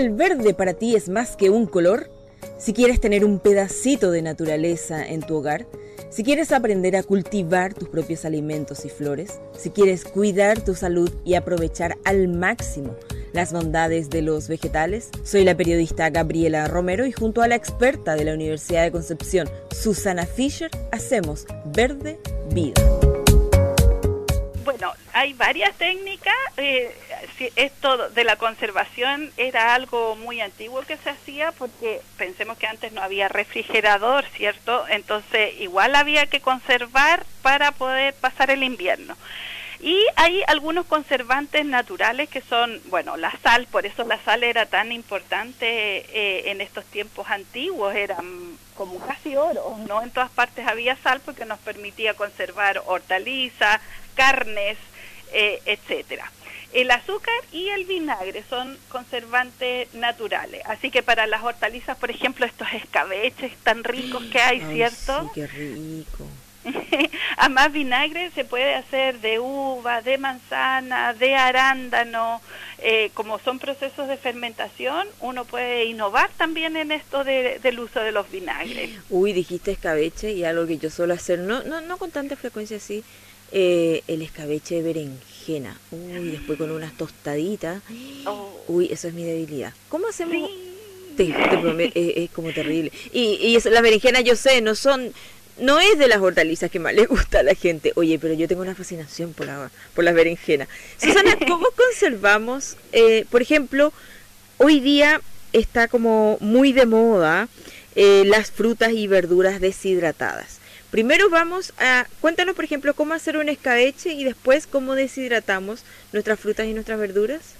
el verde para ti es más que un color, si quieres tener un pedacito de naturaleza en tu hogar, si quieres aprender a cultivar tus propios alimentos y flores, si quieres cuidar tu salud y aprovechar al máximo las bondades de los vegetales, soy la periodista Gabriela Romero y junto a la experta de la Universidad de Concepción, Susana Fisher, hacemos Verde Vida. Hay varias técnicas. Eh, esto de la conservación era algo muy antiguo que se hacía porque pensemos que antes no había refrigerador, ¿cierto? Entonces igual había que conservar para poder pasar el invierno. Y hay algunos conservantes naturales que son, bueno, la sal, por eso la sal era tan importante eh, en estos tiempos antiguos, eran como casi oro, ¿no? En todas partes había sal porque nos permitía conservar hortalizas, carnes, eh, etcétera. El azúcar y el vinagre son conservantes naturales, así que para las hortalizas, por ejemplo, estos escabeches tan ricos que hay, ¿cierto? Sí, qué rico. a más vinagre se puede hacer de uva, de manzana, de arándano, eh, como son procesos de fermentación, uno puede innovar también en esto del uso de los vinagres. Uy, dijiste escabeche y algo que yo suelo hacer, no, no, no con tanta frecuencia así, eh, el escabeche de berenjena. Uy, después con unas tostaditas. Oh. Uy, eso es mi debilidad. ¿Cómo hacemos? Te, prometo, es, como terrible. Y, y eso, las berenjenas, yo sé, no son no es de las hortalizas que más le gusta a la gente. Oye, pero yo tengo una fascinación por, la, por las berenjenas. Susana, ¿cómo conservamos, eh, por ejemplo, hoy día está como muy de moda eh, las frutas y verduras deshidratadas? Primero vamos a, cuéntanos por ejemplo cómo hacer un escabeche y después cómo deshidratamos nuestras frutas y nuestras verduras.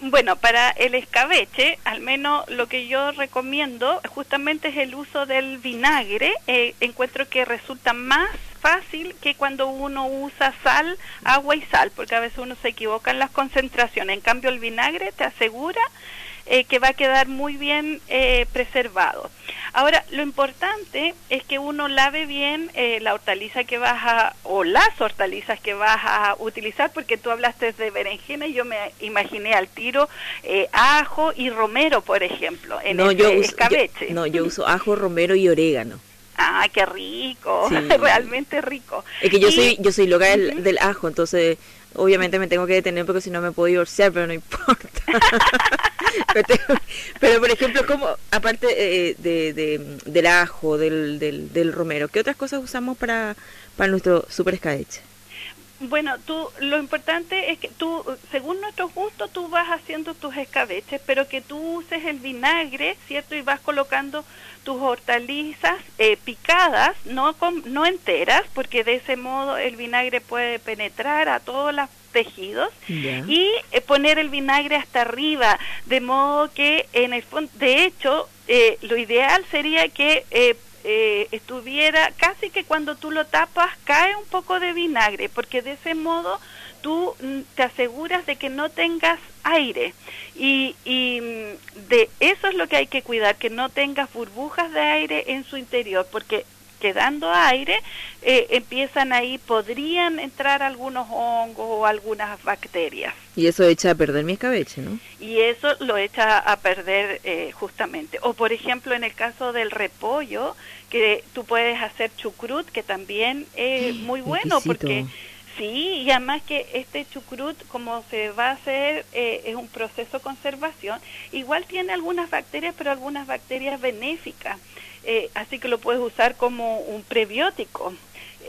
Bueno, para el escabeche, al menos lo que yo recomiendo justamente es el uso del vinagre. Eh, encuentro que resulta más fácil que cuando uno usa sal, agua y sal, porque a veces uno se equivoca en las concentraciones. En cambio, el vinagre te asegura eh, que va a quedar muy bien eh, preservado. Ahora, lo importante es que uno lave bien eh, la hortaliza que vas a, o las hortalizas que vas a utilizar, porque tú hablaste de berenjena y yo me imaginé al tiro ajo y romero, por ejemplo, en no, yo escabeche. no, yo uso ajo, romero y orégano. Ah, qué rico, realmente rico. Es que yo soy yo soy loca del, del ajo, entonces obviamente me tengo que detener porque si no me puedo divorciar, pero no importa. pero, por ejemplo, como aparte eh, de, del ajo, del, del, del, romero, ¿qué otras cosas usamos para, para nuestro super escabeche? Bueno, tú, lo importante es que tú, según nuestro gusto, tú vas haciendo tus escabeches, pero que tú uses el vinagre, ¿cierto? Y vas colocando tus hortalizas eh, picadas, no, no enteras, porque de ese modo el vinagre puede penetrar a todos los tejidos y eh, poner el vinagre hasta arriba, de modo que en el fondo, de hecho, eh, lo ideal sería que eh, estuviera casi que cuando tú lo tapas cae un poco de vinagre, porque de ese modo tú mm, te aseguras de que no tengas aire y, y, mm, de eso es lo que hay que cuidar, que no tengas burbujas de aire en su interior, porque quedando aire, eh, empiezan ahí, podrían entrar algunos hongos o algunas bacterias. Y eso echa a perder mi escabeche, ¿no? Y eso lo echa a perder eh, justamente. O por ejemplo, en el caso del repollo, que tú puedes hacer chucrut, que también es muy bueno porque... Sí, y además que este chucrut, como se va a hacer, eh, es un proceso de conservación, igual tiene algunas bacterias, pero algunas bacterias benéficas. Eh, así que lo puedes usar como un prebiótico.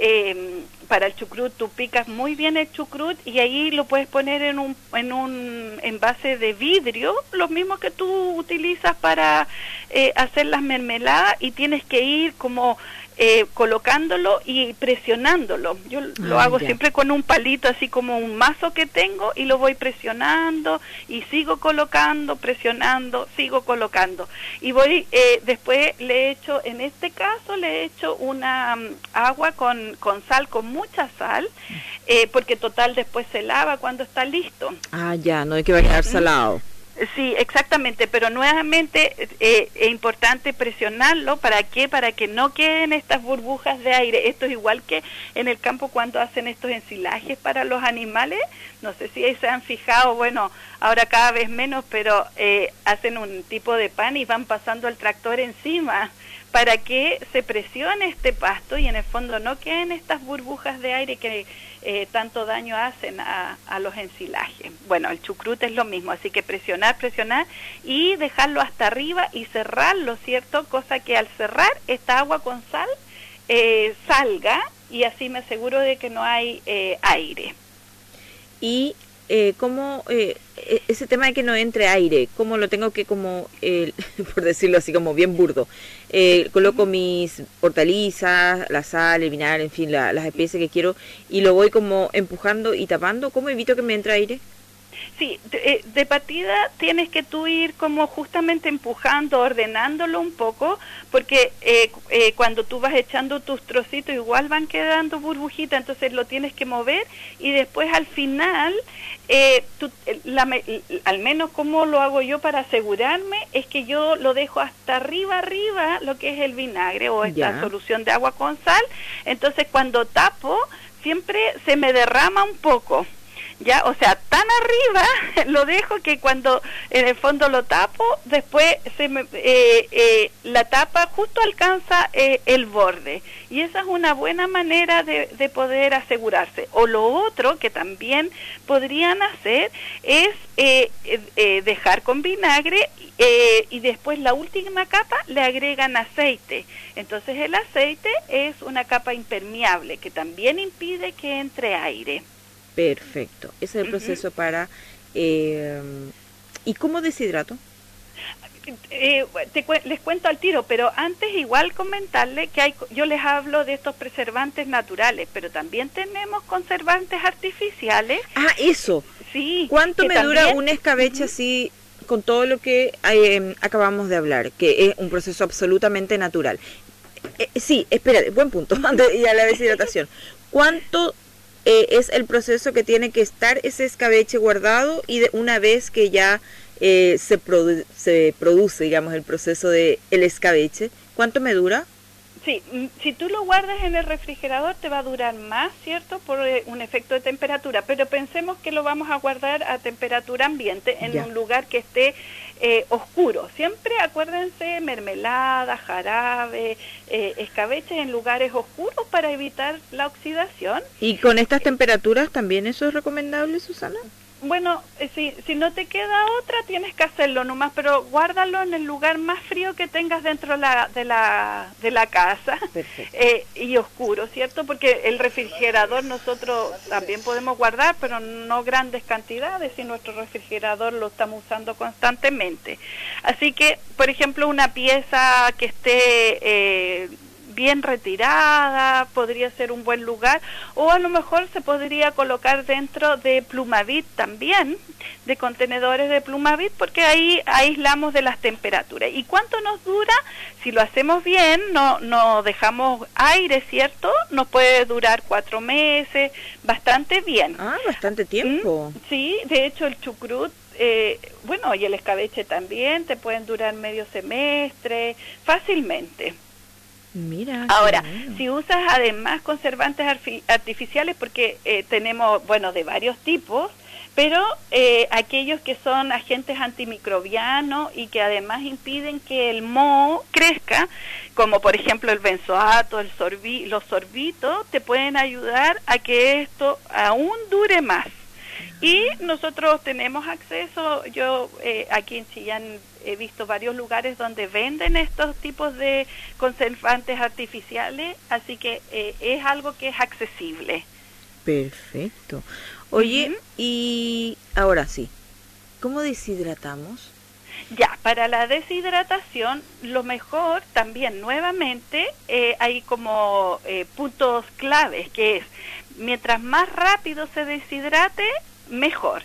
Eh, para el chucrut tú picas muy bien el chucrut y ahí lo puedes poner en un, en un envase de vidrio, lo mismo que tú utilizas para eh, hacer las mermeladas y tienes que ir como eh, colocándolo y presionándolo. Yo lo ah, hago siempre con un palito, así como un mazo que tengo, y lo voy presionando y sigo colocando, presionando, sigo colocando. Y voy, eh, después le he hecho, en este caso le he hecho una mm, agua con, con sal, con mucha sal, eh, porque total después se lava cuando está listo. Ah, ya, no hay que va a quedar salado. Sí, exactamente, pero nuevamente eh, es importante presionarlo. ¿Para qué? Para que no queden estas burbujas de aire. Esto es igual que en el campo cuando hacen estos ensilajes para los animales. No sé si se han fijado, bueno, ahora cada vez menos, pero eh, hacen un tipo de pan y van pasando el tractor encima para que se presione este pasto y en el fondo no queden estas burbujas de aire que eh, tanto daño hacen a, los ensilajes. Bueno, el chucrut es lo mismo, así que presionar, presionar y dejarlo hasta arriba y cerrarlo, ¿cierto? Cosa que al cerrar esta agua con sal eh, salga y así me aseguro de que no hay eh, aire. Y eh, cómo eh, e, ese tema de que no entre aire, cómo lo tengo que como, por decirlo así como bien burdo, eh, coloco mis hortalizas, la sal, el vinagre, en fin, las especies que quiero y lo voy como empujando y tapando, ¿cómo evito que me entre aire? Sí, de, de, partida tienes que tú ir como justamente empujando, ordenándolo un poco, porque eh, eh, cuando tú vas echando tus trocitos igual van quedando burbujitas, entonces lo tienes que mover y después al final, eh, al menos como lo hago yo para asegurarme, es que yo lo dejo hasta arriba, arriba, lo que es el vinagre o esta solución de agua con sal, entonces cuando tapo siempre se me derrama un poco ya, o sea, tan arriba lo dejo que cuando en el fondo lo tapo, después se me, eh, eh, la tapa justo alcanza eh, el borde. Y esa es una buena manera de, de, poder asegurarse. O lo otro que también podrían hacer es dejar con vinagre y después la última capa le agregan aceite. Entonces el aceite es una capa impermeable que también impide que entre aire. Perfecto. Ese es el proceso para... Eh, ¿Y cómo deshidrato? Eh, les cuento al tiro, pero antes igual comentarle que hay, yo les hablo de estos preservantes naturales, pero también tenemos conservantes artificiales. Ah, eso. Sí. ¿Cuánto me dura un escabeche así con todo lo que eh, acabamos de hablar, que es un proceso absolutamente natural? sí, espera, buen punto, antes ya la deshidratación. ¿Cuánto eh, es el proceso que tiene que estar ese escabeche guardado y de una vez que ya eh, se, se produce, digamos, el proceso de el escabeche, ¿cuánto me dura? Sí, mm, si tú lo guardas en el refrigerador te va a durar más, ¿cierto? Por eh, un efecto de temperatura, pero pensemos que lo vamos a guardar a temperatura ambiente en un lugar que esté eh, oscuro. Siempre acuérdense mermelada, jarabe, eh, escabeches en lugares oscuros para evitar la oxidación. ¿Y con estas temperaturas también eso es recomendable, Susana? Bueno, eh, si, si no te queda otra, tienes que hacerlo nomás, pero guárdalo en el lugar más frío que tengas dentro la, de, la, de la casa eh, y oscuro, ¿cierto? Porque el refrigerador nosotros también podemos guardar, pero no grandes cantidades, y nuestro refrigerador lo estamos usando constantemente. Así que, por ejemplo, una pieza que esté... Eh, bien retirada, podría ser un buen lugar, o a lo mejor se podría colocar dentro de Plumavit también, de contenedores de Plumavit, porque ahí aislamos de las temperaturas. ¿Y cuánto nos dura? Si lo hacemos bien, no, no dejamos aire, ¿cierto? Nos puede durar cuatro meses, bastante bien. Ah, bastante tiempo. ¿Mm? Sí, de hecho el chucrut eh, bueno, y el escabeche también, te pueden durar medio semestre, fácilmente. Mira. Ahora, si usas además conservantes artificiales, porque eh, tenemos, bueno, de varios tipos, pero eh, aquellos que son agentes antimicrobianos y que además impiden que el moho crezca, como por ejemplo el benzoato, el sorbi los sorbitos, te pueden ayudar a que esto aún dure más. Y nosotros tenemos acceso, yo eh, aquí en Chillán he visto varios lugares donde venden estos tipos de conservantes artificiales, así que eh, es algo que es accesible. Perfecto. Oye, y ahora sí, ¿cómo deshidratamos? Ya, para la deshidratación, lo mejor también nuevamente eh, hay como eh, puntos claves, que es, mientras más rápido se deshidrate, mejor.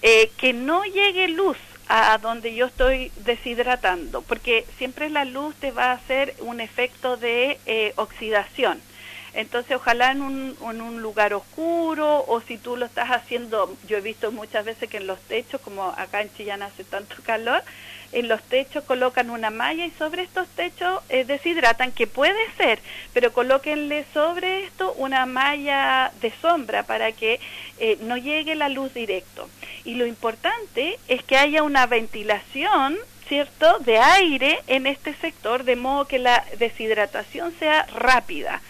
que no llegue luz a donde yo estoy deshidratando, porque siempre la luz te va a hacer un efecto de eh, oxidación. Entonces, ojalá en un, lugar oscuro o si tú lo estás haciendo, yo he visto muchas veces que en los techos, como acá en Chillán hace tanto calor, en los techos colocan una malla y sobre estos techos eh, deshidratan, que puede ser, pero colóquenle sobre esto una malla de sombra para que eh, no llegue la luz directo. Y lo importante es que haya una ventilación ¿cierto?, de aire en este sector, de modo que la deshidratación sea rápida.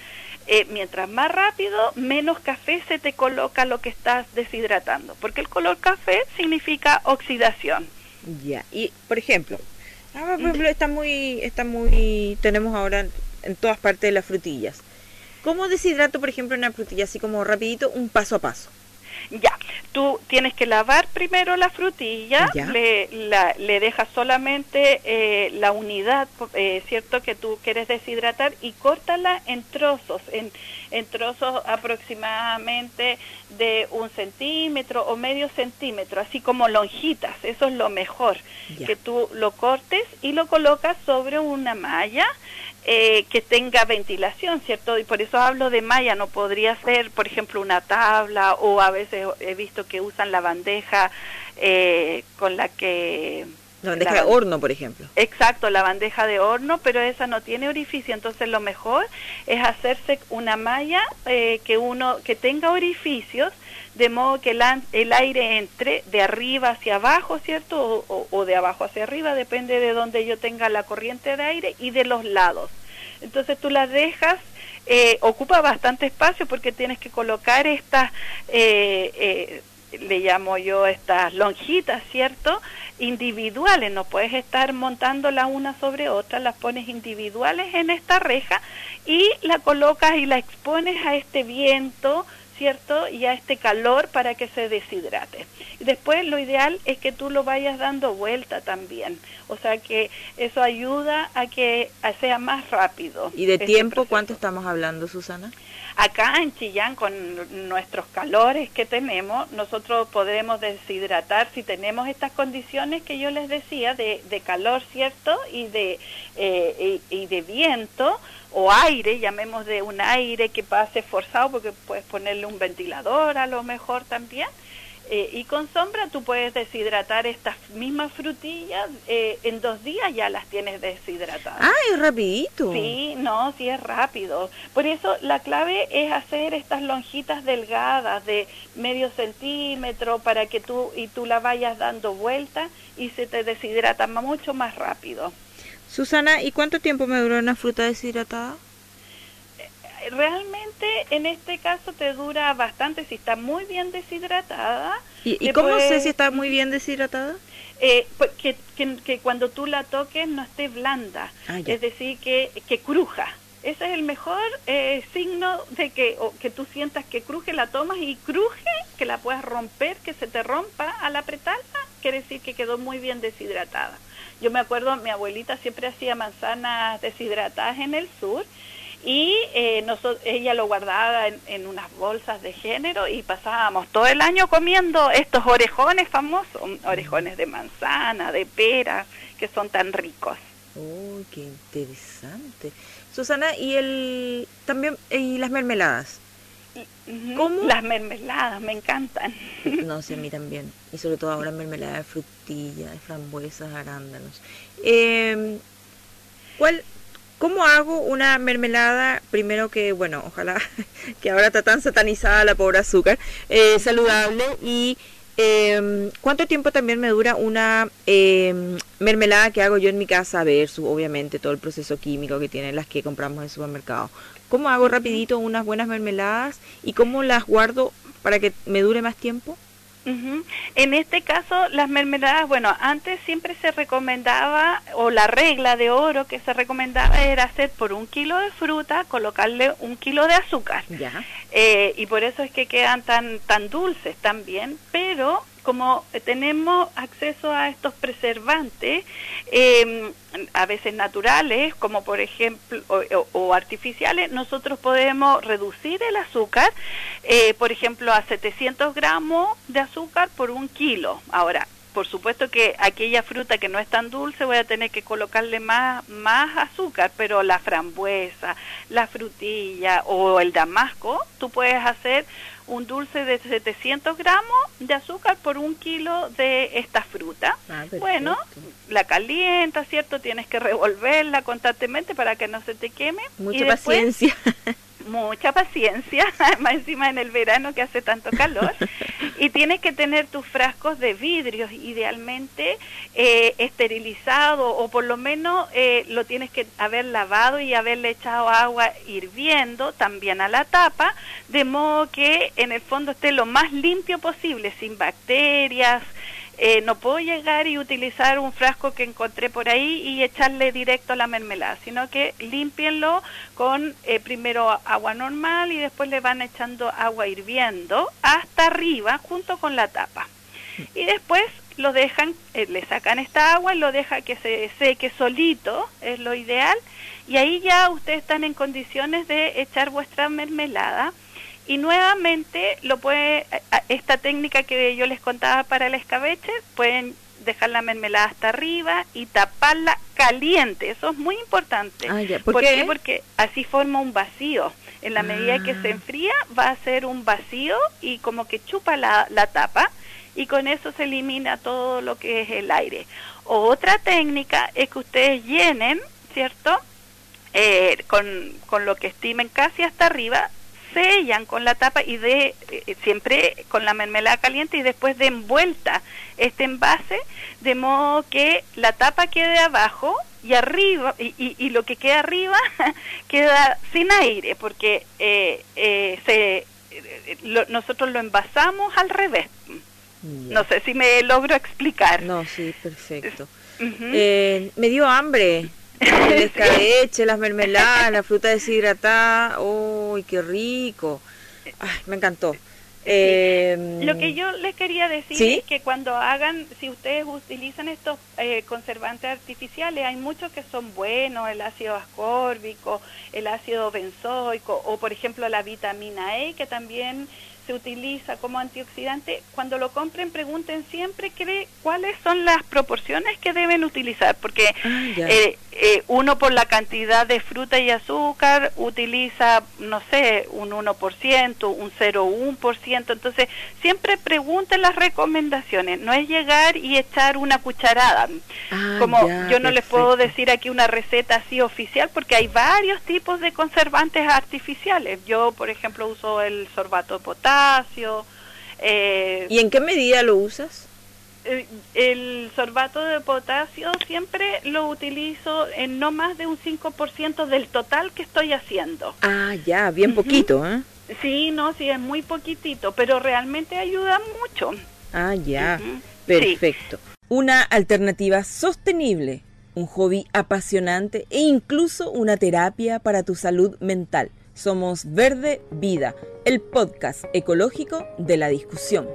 Eh, mientras más rápido, menos café se te coloca lo que estás deshidratando, porque el color café significa oxidación. Ya, y por ejemplo, ah, por ejemplo está muy, está muy, tenemos ahora en todas partes las frutillas. ¿Cómo deshidrato, por ejemplo, una frutilla así como rapidito, un paso a paso? Ya, tú tienes que lavar primero la frutilla, le, le dejas solamente eh, la unidad, eh, ¿cierto?, que tú quieres deshidratar y córtala en trozos, en, en trozos aproximadamente de un centímetro o medio centímetro, así como lonjitas, eso es lo mejor, que tú lo cortes y lo colocas sobre una malla eh, que tenga ventilación, ¿cierto? Y por eso hablo de malla, no podría ser, por ejemplo, una tabla o a veces he visto que usan la bandeja eh, con la que... La bandeja de horno, por ejemplo. Exacto, la bandeja de horno, pero esa no tiene orificio, entonces lo mejor es hacerse una malla eh, que uno que tenga orificios de modo que el, el, aire entre de arriba hacia abajo, ¿cierto? O, de abajo hacia arriba, depende de donde yo tenga la corriente de aire y de los lados. Entonces tú las dejas, eh, ocupa bastante espacio porque tienes que colocar estas, eh, eh, le llamo yo estas lonjitas, ¿cierto? Individuales, no puedes estar montándolas una sobre otra, las pones individuales en esta reja y la colocas y la expones a este viento, ¿cierto? Y a este calor para que se deshidrate. Después lo ideal es que tú lo vayas dando vuelta también. O sea que eso ayuda a que sea más rápido. ¿Y de este tiempo cuánto estamos hablando, Susana? Acá en Chillán, con nuestros calores que tenemos, nosotros podremos deshidratar si tenemos estas condiciones que yo les decía de, de calor, ¿cierto? Y de, eh, y de viento o aire, llamemos de un aire que pase forzado, porque puedes ponerle un ventilador a lo mejor también. Eh, y con sombra tú puedes deshidratar estas mismas frutillas, eh, en dos días ya las tienes deshidratadas. Ah, es rapidito. Sí, no, sí es rápido. Por eso la clave es hacer estas lonjitas delgadas de medio centímetro para que tú y tú la vayas dando vuelta y se te deshidrata mucho más rápido. Susana, ¿y cuánto tiempo me dura una fruta deshidratada? Realmente en este caso te dura bastante si está muy bien deshidratada. ¿Y, cómo sé si está muy bien deshidratada? Eh, pues, que, que, cuando tú la toques no esté blanda, ah, es decir, que, que cruja. Ese es el mejor eh, signo de que, que tú sientas que cruje, la tomas y cruje, que la puedas romper, que se te rompa al apretarla, quiere decir que quedó muy bien deshidratada. Yo me acuerdo, mi abuelita siempre hacía manzanas deshidratadas en el sur y eh, ella lo guardaba en, unas bolsas de género y pasábamos todo el año comiendo estos orejones famosos, orejones de manzana, de pera, que son tan ricos. ¡Oh, qué interesante! Susana, ¿y el también y las mermeladas? ¿Cómo? Las mermeladas, me encantan. No sé, a mí también. Y sobre todo ahora mermelada de frutilla, de frambuesas, arándanos. Eh, ¿Cuál, ¿Cómo hago una mermelada? Primero que, bueno, ojalá que ahora está tan satanizada la pobre azúcar, eh, saludable y eh, ¿Cuánto tiempo también me dura una em, mermelada que hago yo en mi casa versus obviamente todo el proceso químico que tienen las que compramos en supermercado? ¿Cómo hago rapidito unas buenas mermeladas y cómo las guardo para que me dure más tiempo? En este caso, las mermeladas, bueno, antes siempre se recomendaba, o la regla de oro que se recomendaba era hacer por un kilo de fruta, colocarle un kilo de azúcar. Ya. Eh, y por eso es que quedan tan, tan dulces también, pero como tenemos acceso a estos preservantes, em, a veces naturales, como por ejemplo, o, artificiales, nosotros podemos reducir el azúcar, eh, por ejemplo, a 700 gramos de azúcar por un kilo. Ahora, por supuesto que aquella fruta que no es tan dulce voy a tener que colocarle más, más azúcar, pero la frambuesa, la frutilla o el damasco, tú puedes hacer un dulce de 700 gramos de azúcar por un kilo de esta fruta. Ah, bueno, la calienta, ¿cierto? Tienes que revolverla constantemente para que no se te queme. Mucha paciencia. mucha paciencia, más encima en el verano que hace tanto calor, y tienes que tener tus frascos de vidrio, idealmente eh, esterilizado, o por lo menos eh, lo tienes que haber lavado y haberle echado agua hirviendo también a la tapa, de modo que en el fondo esté lo más limpio posible, sin bacterias, eh, no puedo llegar y utilizar un frasco que encontré por ahí y echarle directo la mermelada, sino que limpienlo con eh, primero agua normal y después le van echando agua hirviendo hasta arriba junto con la tapa. Y después lo dejan, eh, le sacan esta agua lo deja que se seque solito, es lo ideal, y ahí ya ustedes están en condiciones de echar vuestra mermelada y nuevamente lo puede esta técnica que yo les contaba para el escabeche, pueden dejar la mermelada hasta arriba y taparla caliente, eso es muy importante. Ah, ¿Por, qué? Porque así forma un vacío. En la medida que se ah. enfría va a ser un vacío y como que chupa la, la tapa y con eso se elimina todo lo que es el aire. Otra técnica es que ustedes llenen, ¿cierto? Eh, con, con lo que estimen casi hasta arriba, sellan con la tapa y de eh, siempre con la mermelada caliente y después de envuelta este envase de modo que la tapa quede abajo y arriba y, y, lo que queda arriba queda sin aire porque eh, eh, se nosotros lo envasamos al revés. No sé si me logro explicar. No sí perfecto. Me dio hambre el escabeche, las mermeladas, la fruta deshidratada. ¡Uy, qué rico! Ay, me encantó. Em, Lo que yo les quería decir es que cuando hagan, si ustedes utilizan estos eh, conservantes artificiales, hay muchos que son buenos, el ácido ascórbico, el ácido benzoico o por ejemplo la vitamina E que también se utiliza como antioxidante, cuando lo compren pregunten siempre qué, cuáles son las proporciones que deben utilizar, porque ah, eh, eh, uno por la cantidad de fruta y azúcar utiliza, no sé, un 1%, un 0,1%, entonces siempre pregunten las recomendaciones, no es llegar y echar una cucharada, ah, como yo no les puedo decir aquí una receta así oficial, porque hay varios tipos de conservantes artificiales, yo por ejemplo uso el sorbato de potasio, eh, ¿Y en qué medida lo usas? El, sorbato de potasio siempre lo utilizo en no más de un 5% del total que estoy haciendo. Ah, ya, bien poquito, ¿eh? Sí, no, sí, es muy poquitito, pero realmente ayuda mucho. Ah, ya, perfecto. Una alternativa sostenible, un hobby apasionante e incluso una terapia para tu salud mental. Somos Verde Vida, el podcast ecológico de la discusión.